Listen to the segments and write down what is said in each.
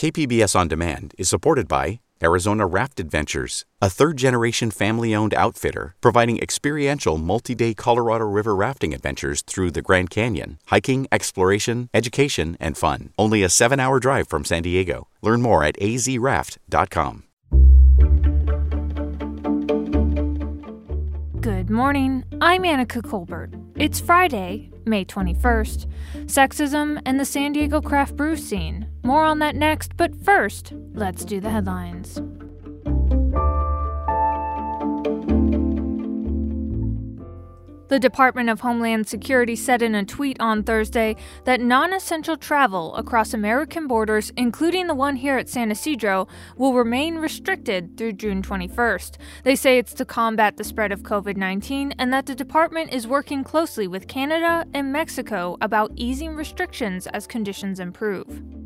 KPBS On Demand is supported by Arizona Raft Adventures, a third generation family owned outfitter providing experiential multi day Colorado River rafting adventures through the Grand Canyon, hiking, exploration, education, and fun. Only a seven hour drive from San Diego. Learn more at azraft.com. Good morning. I'm Annika Colbert. It's Friday, May 21st. Sexism and the San Diego craft brew scene. More on that next, but first, let's do the headlines. The Department of Homeland Security said in a tweet on Thursday that non essential travel across American borders, including the one here at San Ysidro, will remain restricted through June 21st. They say it's to combat the spread of COVID 19 and that the department is working closely with Canada and Mexico about easing restrictions as conditions improve.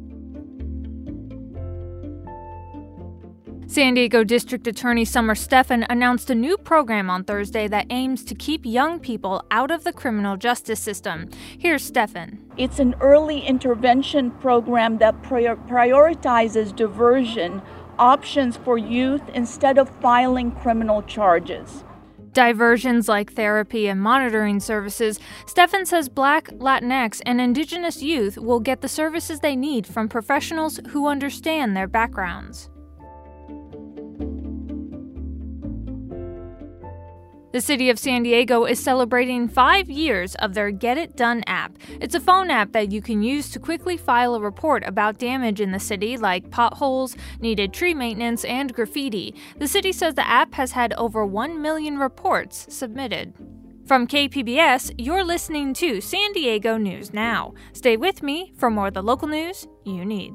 San Diego District Attorney Summer Stephan announced a new program on Thursday that aims to keep young people out of the criminal justice system. Here's Stephan. It's an early intervention program that prior- prioritizes diversion options for youth instead of filing criminal charges. Diversions like therapy and monitoring services, Stephan says Black, Latinx, and Indigenous youth will get the services they need from professionals who understand their backgrounds. The city of San Diego is celebrating five years of their Get It Done app. It's a phone app that you can use to quickly file a report about damage in the city, like potholes, needed tree maintenance, and graffiti. The city says the app has had over 1 million reports submitted. From KPBS, you're listening to San Diego News Now. Stay with me for more of the local news you need.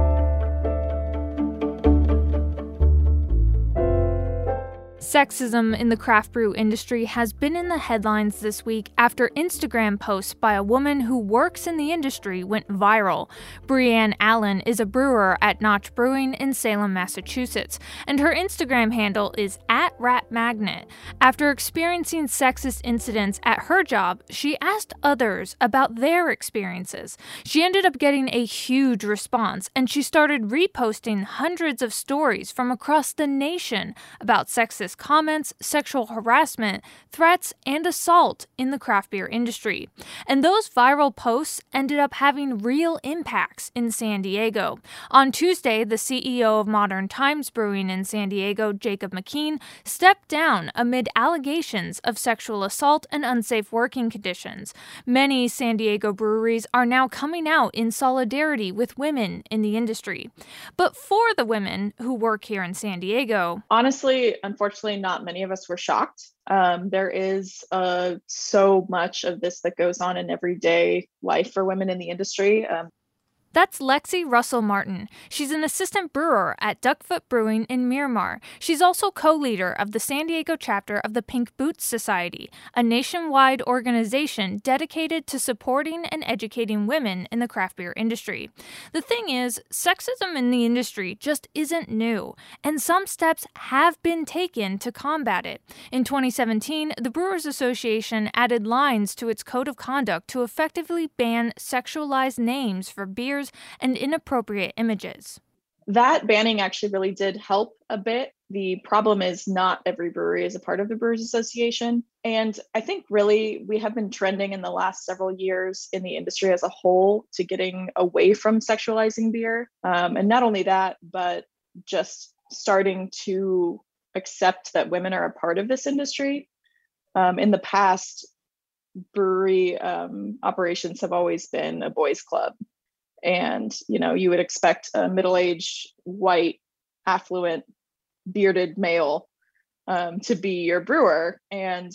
Sexism in the craft brew industry has been in the headlines this week after Instagram posts by a woman who works in the industry went viral. Brianne Allen is a brewer at Notch Brewing in Salem, Massachusetts, and her Instagram handle is at Rat Magnet. After experiencing sexist incidents at her job, she asked others about their experiences. She ended up getting a huge response, and she started reposting hundreds of stories from across the nation about sexist comments, sexual harassment, threats, and assault in the craft beer industry. And those viral posts ended up having real impacts in San Diego. On Tuesday, the CEO of Modern Times Brewing in San Diego, Jacob McKean, stepped down amid allegations of sexual assault and unsafe working conditions. Many San Diego breweries are now coming out in solidarity with women in the industry. But for the women who work here in San Diego, honestly, unfortunately, not many of us were shocked. Um, there is uh, so much of this that goes on in everyday life for women in the industry. Um, that's Lexi Russell Martin. She's an assistant brewer at Duckfoot Brewing in Miramar. She's also co leader of the San Diego chapter of the Pink Boots Society, a nationwide organization dedicated to supporting and educating women in the craft beer industry. The thing is, sexism in the industry just isn't new, and some steps have been taken to combat it. In 2017, the Brewers Association added lines to its code of conduct to effectively ban sexualized names for beers and inappropriate images. That banning actually really did help a bit. The problem is not every brewery is a part of the Brewers Association. And I think really we have been trending in the last several years in the industry as a whole to getting away from sexualizing beer. Um, and not only that, but just starting to accept that women are a part of this industry. Um, in the past, brewery um, operations have always been a boys' club and you know you would expect a middle-aged white affluent bearded male um, to be your brewer. And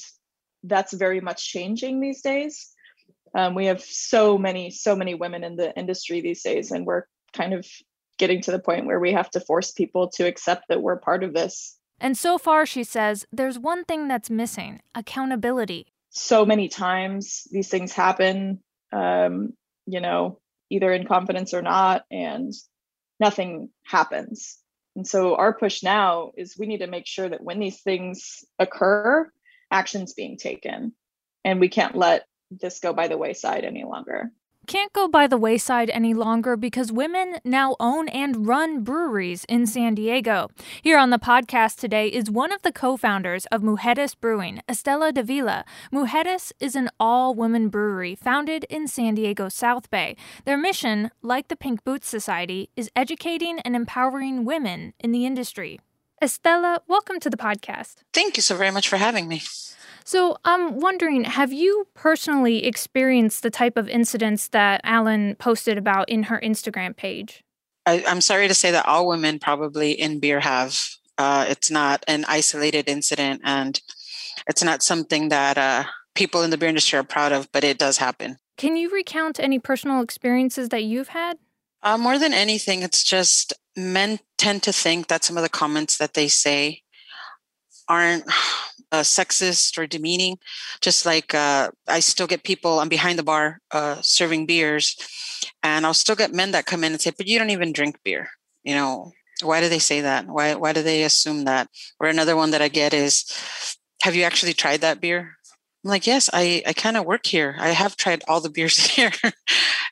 that's very much changing these days. Um, we have so many so many women in the industry these days and we're kind of getting to the point where we have to force people to accept that we're part of this. And so far she says there's one thing that's missing accountability. So many times these things happen, um, you know, either in confidence or not, and nothing happens. And so our push now is we need to make sure that when these things occur, action's being taken. And we can't let this go by the wayside any longer can't go by the wayside any longer because women now own and run breweries in San Diego. Here on the podcast today is one of the co founders of Mujeres Brewing, Estela Davila. Mujeres is an all woman brewery founded in San Diego South Bay. Their mission, like the Pink Boots Society, is educating and empowering women in the industry. Estela, welcome to the podcast. Thank you so very much for having me. So I'm wondering, have you personally experienced the type of incidents that Allen posted about in her Instagram page? I, am sorry to say that all women probably in beer have. Uh, it's not an isolated incident, and it's not something that uh, people in the beer industry are proud of, but it does happen. Can you recount any personal experiences that you've had? Uh, more than anything, it's just men tend to think that some of the comments that they say aren't uh, sexist or demeaning. Just like uh, I still get people, I'm behind the bar uh, serving beers, and I'll still get men that come in and say, "But you don't even drink beer." You know, why do they say that? Why why do they assume that? Or another one that I get is, "Have you actually tried that beer?" I'm like, "Yes, I I kind of work here. I have tried all the beers here."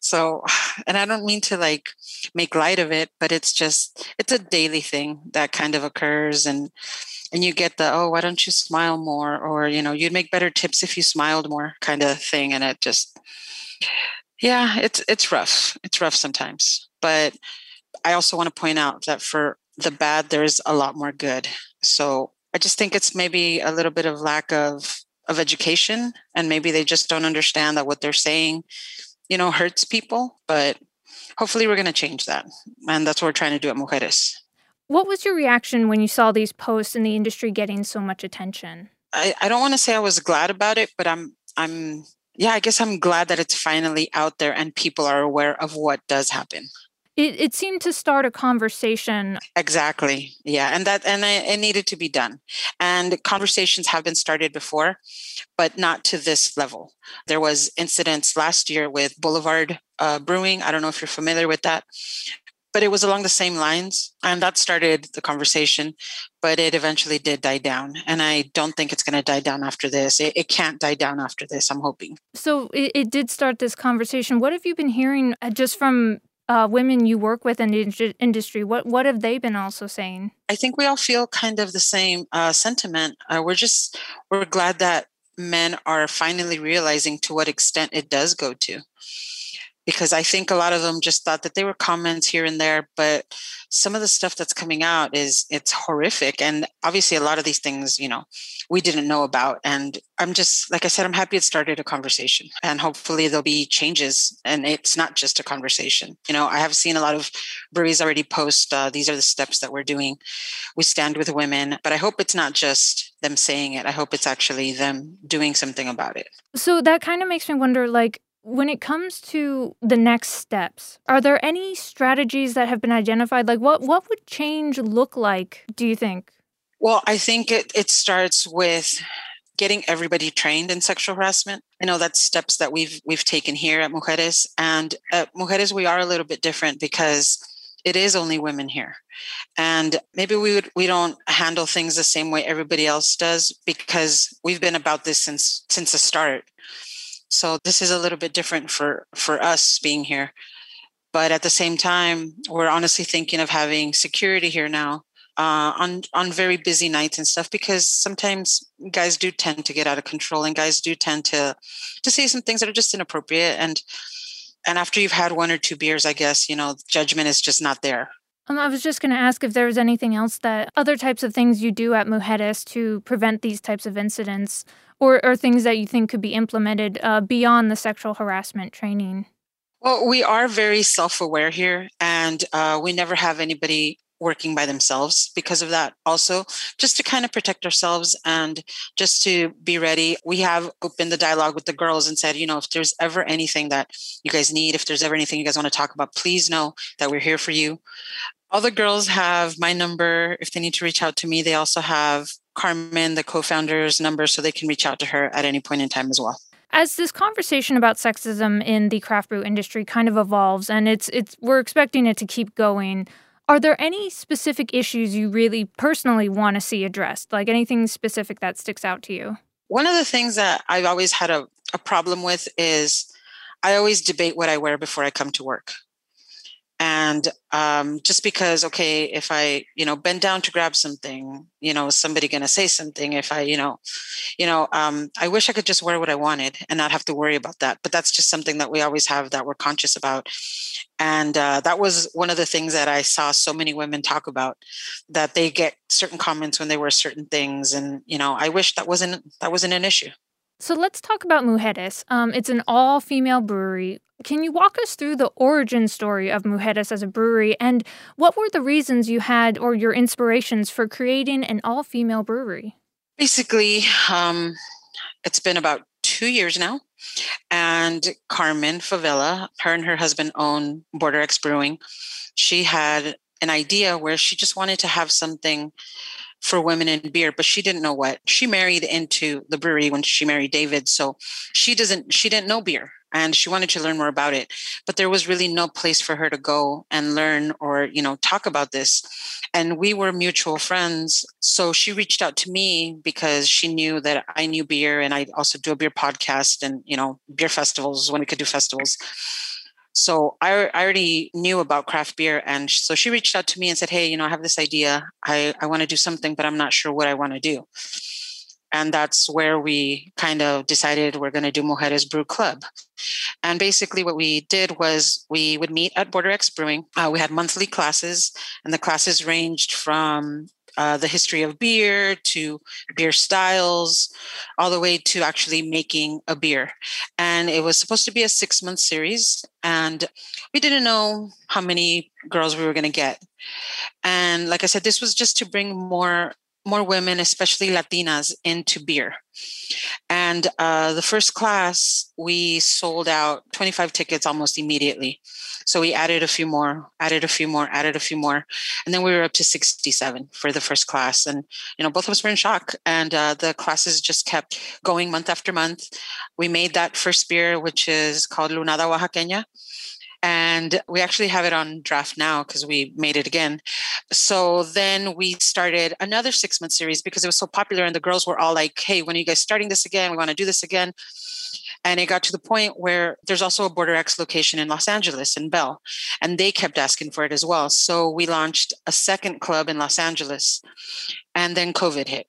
so, and I don't mean to like make light of it, but it's just it's a daily thing that kind of occurs and and you get the oh why don't you smile more? or you know you'd make better tips if you smiled more kind of thing and it just yeah it's it's rough. It's rough sometimes. But i also want to point out that for the bad there's a lot more good. So i just think it's maybe a little bit of lack of of education and maybe they just don't understand that what they're saying you know hurts people but hopefully we're going to change that and that's what we're trying to do at mujeres what was your reaction when you saw these posts in the industry getting so much attention? I, I don't want to say I was glad about it, but I'm I'm yeah, I guess I'm glad that it's finally out there and people are aware of what does happen. It, it seemed to start a conversation. Exactly. Yeah. And that, and it needed to be done. And conversations have been started before, but not to this level. There was incidents last year with Boulevard uh, Brewing. I don't know if you're familiar with that, but it was along the same lines and that started the conversation but it eventually did die down and i don't think it's going to die down after this. It, it, can't die down after this i'm hoping. So it, it, did start this conversation. What have you been hearing uh, just from uh, women you work with in the industry? What what have they been also saying? I think we all feel kind of the same uh, sentiment. Uh, we're just we're glad that men are finally realizing to what extent it does go to because I think a lot of them just thought that they were comments here and there, but some of the stuff that's coming out is it's horrific. And obviously a lot of these things, you know, we didn't know about. And I'm just like I said, I'm happy it started a conversation and hopefully there'll be changes and it's not just a conversation. You know, I have seen a lot of breweries already post uh, these are the steps that we're doing. We stand with women, but I hope it's not just them saying it. I hope it's actually them doing something about it. So that kind of makes me wonder like when it comes to the next steps, are there any strategies that have been identified? Like what what would change look like, do you think? Well, I think it, it starts with getting everybody trained in sexual harassment. I know that's steps that we've we've taken here at Mujeres. And at Mujeres we are a little bit different because it is only women here. And maybe we would we don't handle things the same way everybody else does because we've been about this since since the start so this is a little bit different for for us being here. But at the same time, we're honestly thinking of having security here now uh, on on very busy nights and stuff because sometimes guys do tend to get out of control and guys do tend to to say some things that are just inappropriate and and after you've had one or two beers, I guess you know judgment is just not there. Um, I was just going to ask if there was anything else that other types of things you do at Mujeres to prevent these types of incidents or, or things that you think could be implemented uh, beyond the sexual harassment training? Well, we are very self aware here, and uh, we never have anybody working by themselves because of that also just to kind of protect ourselves and just to be ready we have opened the dialogue with the girls and said you know if there's ever anything that you guys need if there's ever anything you guys want to talk about please know that we're here for you all the girls have my number if they need to reach out to me they also have Carmen, the co founder's number, so they can reach out to her at any point in time as well. As this conversation about sexism in the craft brew industry kind of evolves, and it's it's we're expecting it to keep going. Are there any specific issues you really personally want to see addressed? Like anything specific that sticks out to you? One of the things that I've always had a, a problem with is I always debate what I wear before I come to work and um, just because okay if i you know bend down to grab something you know somebody to say something? If i you know you know um, i wish i could just wear what i wanted and not have to worry about that. But that's just something that we always have that we're conscious about. And uh, that was one of the things that i saw so many women talk about that they get certain comments when they wear certain things. And you know i wish that wasn't that wasn't an issue so let's talk about Mujeres. Um, it's an all female brewery. Can you walk us through the origin story of Mujeres as a brewery and what were the reasons you had or your inspirations for creating an all female brewery? Basically, um, it's been about two years now. And Carmen Favela, her and her husband own Border X Brewing. She had an idea where she just wanted to have something for women in beer, but she didn't know what. She married into the brewery when she married David, so she doesn't she didn't know beer and she wanted to learn more about it but there was really no place for her to go and learn or you know talk about this and we were mutual friends so she reached out to me because she knew that i knew beer and i also do a beer podcast and you know beer festivals when we could do festivals so I, I already knew about craft beer and so she reached out to me and said hey you know i have this idea i, I want to do something but i'm not sure what i want to do and that's where we kind of decided we're going to do Mujeres Brew Club. And basically, what we did was we would meet at Border X Brewing. Uh, we had monthly classes, and the classes ranged from uh, the history of beer to beer styles, all the way to actually making a beer. And it was supposed to be a six month series. And we didn't know how many girls we were going to get. And like I said, this was just to bring more more women, especially Latinas, into beer. And uh, the first class, we sold out 25 tickets almost immediately. So we added a few more, added a few more, added a few more. And then we were up to 67 for the first class. And, you know, both of us were in shock. And uh, the classes just kept going month after month. We made that first beer, which is called Lunada Oaxaqueña and we actually have it on draft now because we made it again. So then we started another six month series because it was so popular, and the girls were all like, "Hey, when are you guys starting this again? We want to do this again." And it got to the point where there's also a Border X location in Los Angeles in Bell, and they kept asking for it as well. So we launched a second club in Los Angeles, and then COVID hit.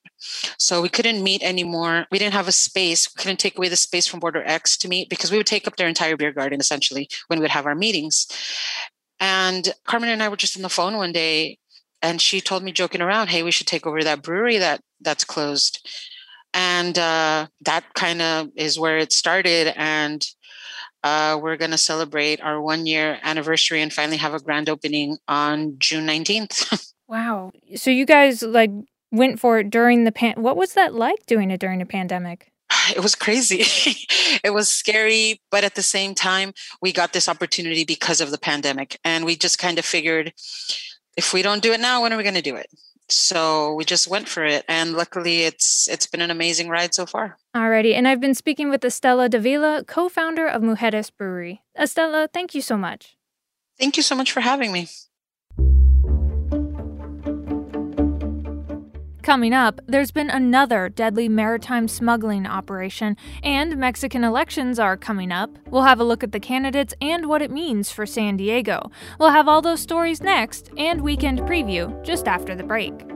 So we couldn't meet anymore. We didn't have a space. We couldn't take away the space from Border X to meet because we would take up their entire beer garden essentially when we'd have our meetings. And Carmen and I were just on the phone one day and she told me joking around, hey, we should take over that brewery that that's closed. And uh, that kind of is where it started. And uh, we're going to celebrate our one year anniversary and finally have a grand opening on June 19th. wow. So you guys like went for it during the pan. What was that like doing it during a pandemic? It was crazy. it was scary, but at the same time, we got this opportunity because of the pandemic. And we just kind of figured if we don't do it now, when are we going to do it? So we just went for it. And luckily it's it's been an amazing ride so far. Alrighty. And I've been speaking with Estela Davila, co-founder of Mujeres Brewery. Estela, thank you so much. Thank you so much for having me. Coming up, there's been another deadly maritime smuggling operation, and Mexican elections are coming up. We'll have a look at the candidates and what it means for San Diego. We'll have all those stories next, and weekend preview just after the break.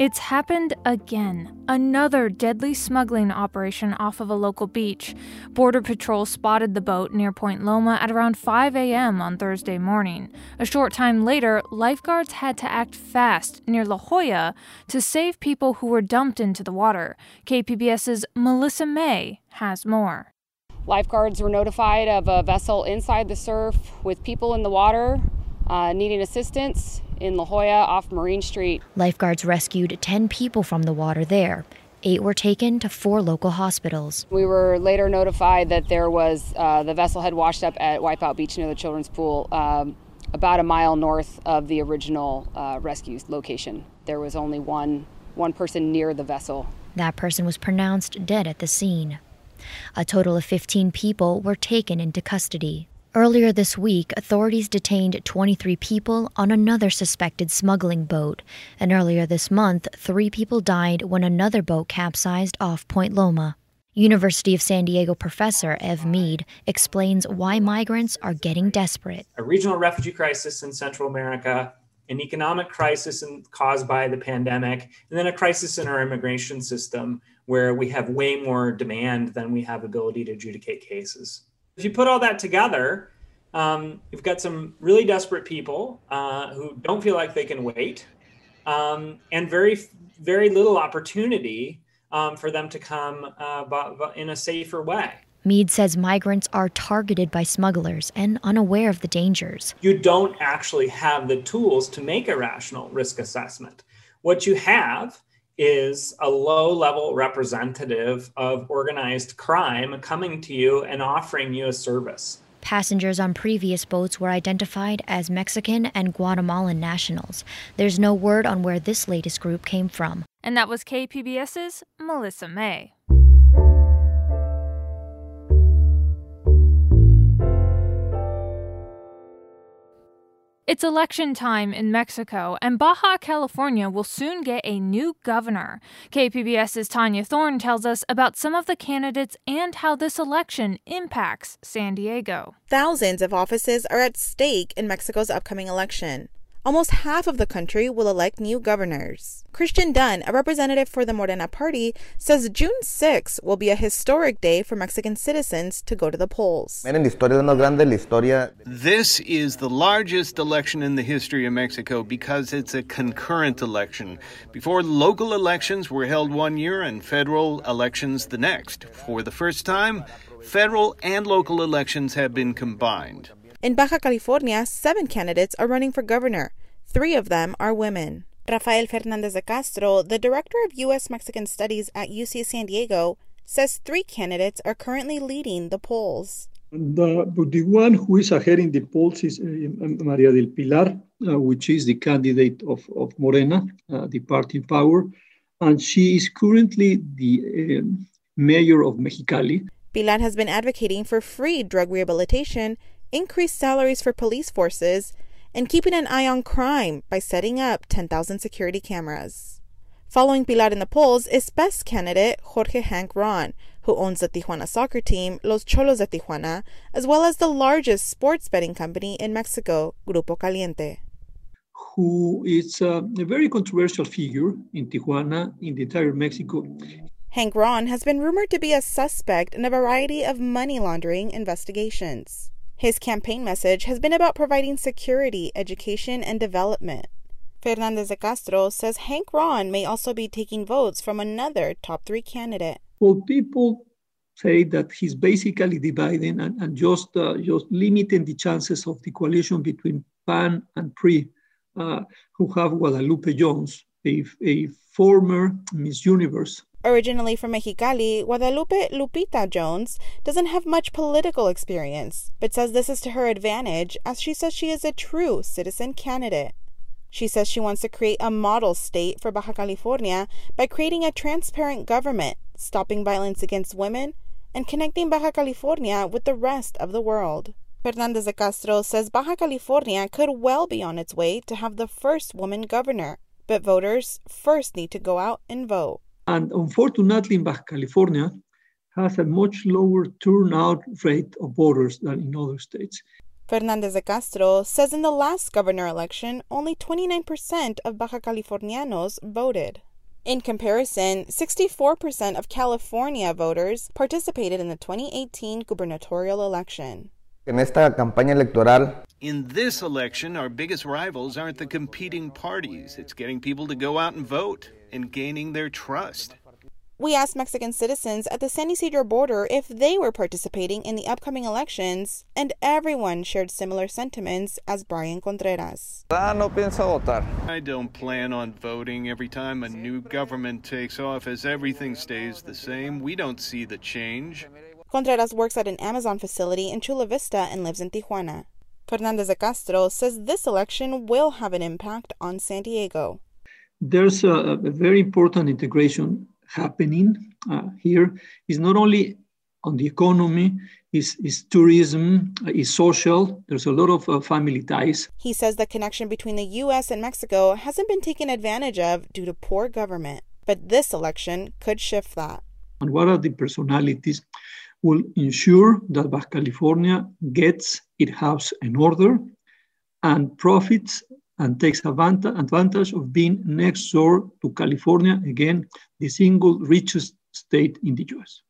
It's happened again. Another deadly smuggling operation off of a local beach. Border Patrol spotted the boat near Point Loma at around 5 a.m. on Thursday morning. A short time later, lifeguards had to act fast near La Jolla to save people who were dumped into the water. KPBS's Melissa Mae has more. Lifeguards were notified of a vessel inside the surf with people in the water uh, needing assistance in La Jolla off Marine Street. Lifeguards rescued 10 people from the water there. Eight were taken to four local hospitals. We were later notified that there was uh, the vessel had washed up at Wipeout Beach near the children's pool, um, about a mile north of the original uh, rescue location. There was only one one person near the vessel. That person was pronounced dead at the scene. A total of 15 people were taken into custody. Earlier this week, authorities detained 23 people on another suspected smuggling boat, and earlier this month, three people died when another boat capsized off Point Loma. University of San Diego professor Ev Meade explains why migrants are getting desperate. A regional refugee crisis in Central America, an economic crisis in, caused by the pandemic, and then a crisis in our immigration system where we have way more demand than we have ability to adjudicate cases. If you put all that together, um, you've got some really desperate people uh, who don't feel like they can wait, um, and very, very little opportunity um, for them to come uh, in a safer way. Meade says migrants are targeted by smugglers and unaware of the dangers. You don't actually have the tools to make a rational risk assessment. What you have is a low level representative of organized crime coming to you and offering you a service. Passengers on previous boats were identified as Mexican and Guatemalan nationals. There's no word on where this latest group came from. And that was KPBS's Melissa Mae. It's election time in Mexico, and Baja California will soon get a new governor. KPBS's Tania Thorne tells us about some of the candidates and how this election impacts San Diego. Thousands of offices are at stake in Mexico's upcoming election almost half of the country will elect new governors. Christian Dunn, a representative for the Morena party, says June 6 will be a historic day for Mexican citizens to go to the polls. This is the largest election in the history of Mexico because it's a concurrent election. Before, local elections were held one year and federal elections the next. For the first time, federal and local elections have been combined. In Baja California, seven candidates are running for governor. Three of them are women. Rafael Fernandez de Castro, the director of U.S. Mexican Studies at UC San Diego, says three candidates are currently leading the polls. The, the one who is ahead in the polls is uh, Marina del Pilar, uh, which is the candidate of, of Morena, uh, the party in power, and she is currently the um, mayor of Mexicali. Pilar has been advocating for free drug rehabilitation increase salaries for police forces, and keeping an eye on crime by setting up 10,000 security cameras. Following Pilar in the polls is PES candidate Jorge Hank Ron, who owns the Tijuana soccer team, Los Xolos de Tijuana, as well as the largest sports betting company in Mexico, Grupo Caliente. Who is a, a very controversial figure in Tijuana, in the entire Mexico. Hank Ron has been rumored to be a suspect in a variety of money laundering investigations. His campaign message has been about providing security, education, and development. Fernandez de Castro says Hank Ron may also be taking votes from another top three candidate. Well, people say that he's basically dividing and, and just uh, just limiting the chances of the coalition between PAN and PRI, uh, who have Guadalupe Jones, a, a former Miss Universe Originally from Mexicali, Guadalupe Lupita Jones doesn't have much political experience, but says this is to her advantage as she says she is a true citizen candidate. She says she wants to create a model state for Baja California by creating a transparent government, stopping violence against women, and connecting Baja California with the rest of the world. Fernandez de Castro says Baja California could well be on its way to have the first woman governor, but voters first need to go out and vote. And unfortunately, in Baja California, has a much lower turnout rate of voters than in other states. Fernandez de Castro says in the last governor election, only 29% of Baja Californianos voted. In comparison, 64% of California voters participated in the 2018 gubernatorial election. En esta campaña electoral, In this election, our biggest rivals aren't the competing parties, it's getting people to go out and vote and gaining their trust. We asked Mexican citizens at the San Ysidro border if they were participating in the upcoming elections, and everyone shared similar sentiments as Brian Contreras. ah, no pienso votar. I don't plan on voting every time a new government takes office. Everything stays the same. We don't see the change. Contreras works at an Amazon facility in Chula Vista and lives in Tijuana. Fernandez de Castro says this election will have an impact on San Diego. There's a, a very important integration happening uh, here. Is not only on the economy, is is tourism, uh, is social. There's a lot of uh, family ties. He says the connection between the U.S. and Mexico hasn't been taken advantage of due to poor government, but this election could shift that. And what are the personalities will ensure that Baja California gets its house in order and profits and takes advantage, advantage of being next door to California, again, the single richest state in the US.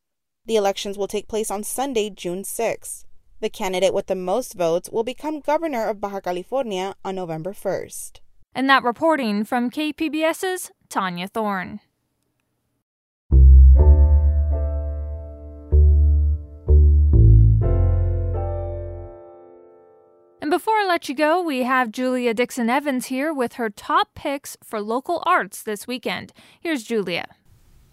The elections will take place on Sunday, June 6. The candidate with the most votes will become governor of Baja California on November 1st. And that reporting from KPBS's Tania Thorne. And before I let you go, we have Julia Dixon Evans here with her top picks for local arts this weekend. Here's Julia.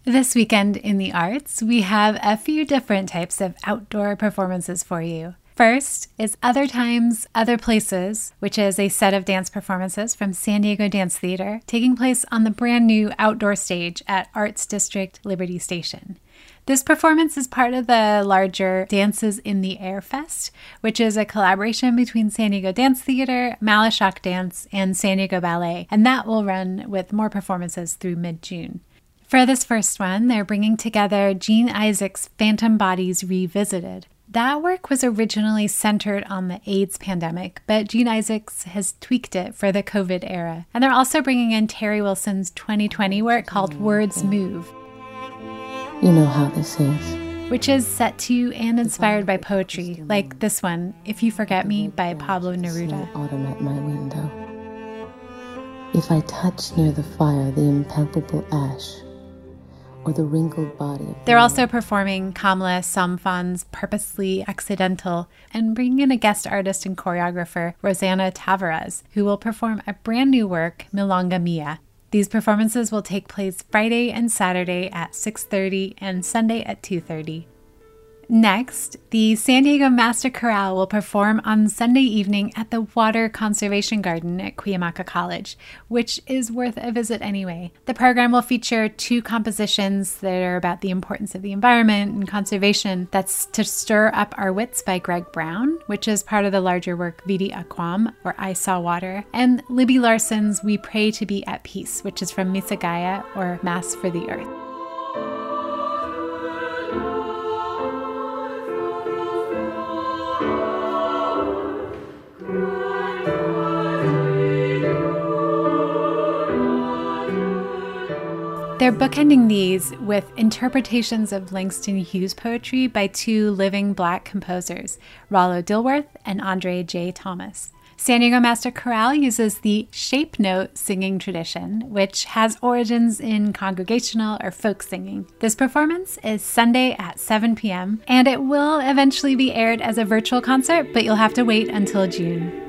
This weekend in the arts, we have a few different types of outdoor performances for you. First is Other Times, Other Places, which is a set of dance performances from San Diego Dance Theater taking place on the brand new outdoor stage at Arts District Liberty Station. This performance is part of the larger Dances in the Air Fest, which is a collaboration between San Diego Dance Theater, Malashock Dance, and San Diego Ballet, and that will run with more performances through mid June. For this first one, they're bringing together Jean Isaacs' Phantom Bodies Revisited. That work was originally centered on the AIDS pandemic, but Jean Isaacs has tweaked it for the COVID era. And they're also bringing in Terry Wilson's 2020 work called Words Move. You know how this is. Which is set to and inspired by poetry, like this one, If You Forget Me by Pablo Neruda. Autumn at my window. If I touch near the fire the impalpable ash, or the wrinkled body of They're also performing Kamala Samfan's Purposely Accidental and bringing in a guest artist and choreographer, Rosanna Tavares, who will perform a brand new work, Milonga Mia. These performances will take place Friday and Saturday at 6:30 and Sunday at 2:30. Next, the San Diego Master Chorale will perform on Sunday evening at the Water Conservation Garden at Cuyamaca College, which is worth a visit anyway. The program will feature two compositions that are about the importance of the environment and conservation. That's To Stir Up Our Wits by Greg Brown, which is part of the larger work Vidi Aquam, or I Saw Water, and Libby Larsen's We Pray to Be at Peace, which is from Misa Gaia, or Mass for the Earth. They're bookending these with interpretations of Langston Hughes poetry by two living black composers, Rollo Dilworth and Andre J. Thomas. San Diego Master Chorale uses the shape note singing tradition, which has origins in congregational or folk singing. This performance is Sunday at 7 p.m., and it will eventually be aired as a virtual concert, but you'll have to wait until June.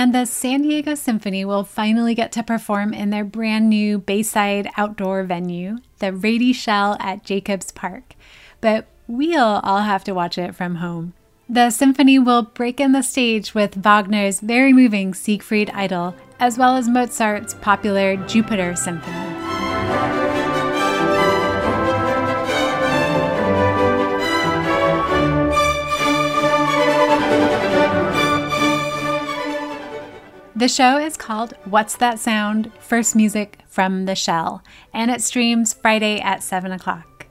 And the San Diego Symphony will finally get to perform in their brand new Bayside outdoor venue, the Rady Shell at Jacobs Park. But we'll all have to watch it from home. The symphony will break in the stage with Wagner's very moving Siegfried Idyll, as well as Mozart's popular Jupiter Symphony. The show is called What's That Sound? First Music from the Shell, and it streams Friday at 7 o'clock.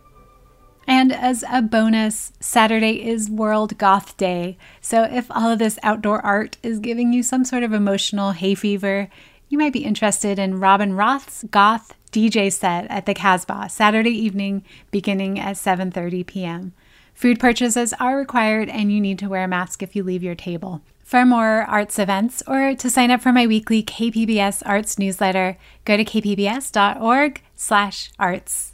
And as a bonus, Saturday is World Goth Day. So if all of this outdoor art is giving you some sort of emotional hay fever, you might be interested in Robin Roth's Goth DJ set at the Casbah Saturday evening beginning at 7:30 p.m. Food purchases are required and you need to wear a mask if you leave your table. For more arts events or to sign up for my weekly KPBS Arts newsletter, go to kpbs.org/arts.